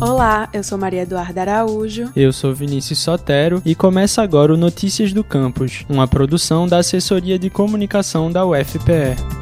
Olá, eu sou Maria Eduarda Araújo. Eu sou Vinícius Sotero e começa agora o Notícias do Campus, uma produção da Assessoria de Comunicação da UFPE.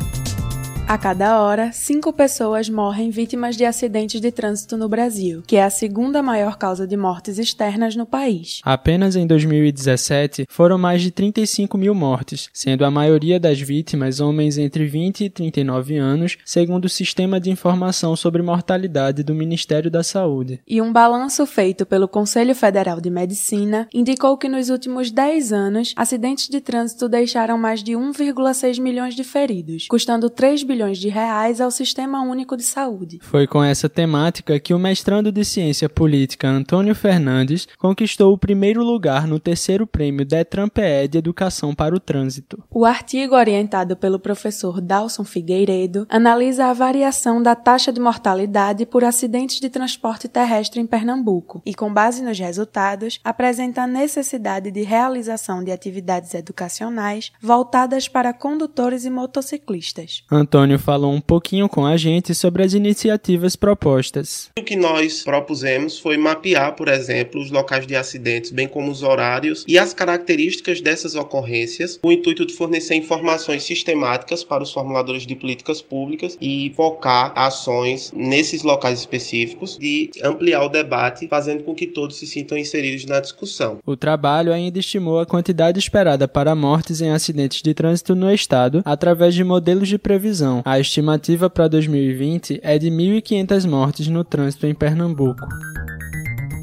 A cada hora, cinco pessoas morrem vítimas de acidentes de trânsito no Brasil, que é a segunda maior causa de mortes externas no país. Apenas em 2017 foram mais de 35 mil mortes, sendo a maioria das vítimas homens entre 20 e 39 anos, segundo o Sistema de Informação sobre Mortalidade do Ministério da Saúde. E um balanço feito pelo Conselho Federal de Medicina indicou que nos últimos 10 anos, acidentes de trânsito deixaram mais de 1,6 milhões de feridos, custando 3 bilhões bilhões de reais ao Sistema Único de Saúde. Foi com essa temática que o mestrando de Ciência Política Antônio Fernandes conquistou o primeiro lugar no terceiro prêmio Detran PE de Educação para o Trânsito. O artigo orientado pelo professor Dalson Figueiredo analisa a variação da taxa de mortalidade por acidentes de transporte terrestre em Pernambuco e, com base nos resultados, apresenta a necessidade de realização de atividades educacionais voltadas para condutores e motociclistas. Antônio Antônio falou um pouquinho com a gente sobre as iniciativas propostas. O que nós propusemos foi mapear, por exemplo, os locais de acidentes, bem como os horários e as características dessas ocorrências, com o intuito de fornecer informações sistemáticas para os formuladores de políticas públicas e focar ações nesses locais específicos e ampliar o debate, fazendo com que todos se sintam inseridos na discussão. O trabalho ainda estimou a quantidade esperada para mortes em acidentes de trânsito no estado através de modelos de previsão a estimativa para 2020 é de 1.500 mortes no trânsito em Pernambuco.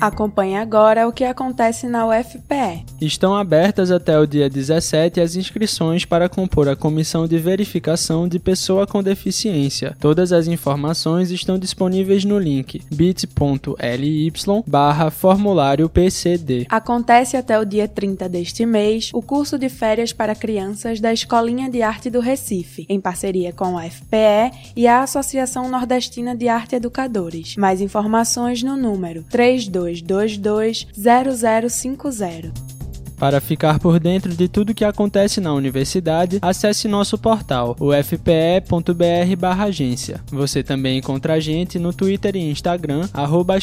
Acompanhe agora o que acontece na UFPE. Estão abertas até o dia 17 as inscrições para compor a comissão de verificação de pessoa com deficiência. Todas as informações estão disponíveis no link bit.ly barra formulário PCD. Acontece até o dia 30 deste mês o curso de férias para crianças da Escolinha de Arte do Recife, em parceria com a UFPE e a Associação Nordestina de Arte Educadores. Mais informações no número 32 3222 0050. Para ficar por dentro de tudo que acontece na universidade, acesse nosso portal, ufpe.br/agência. Você também encontra a gente no Twitter e Instagram, arroba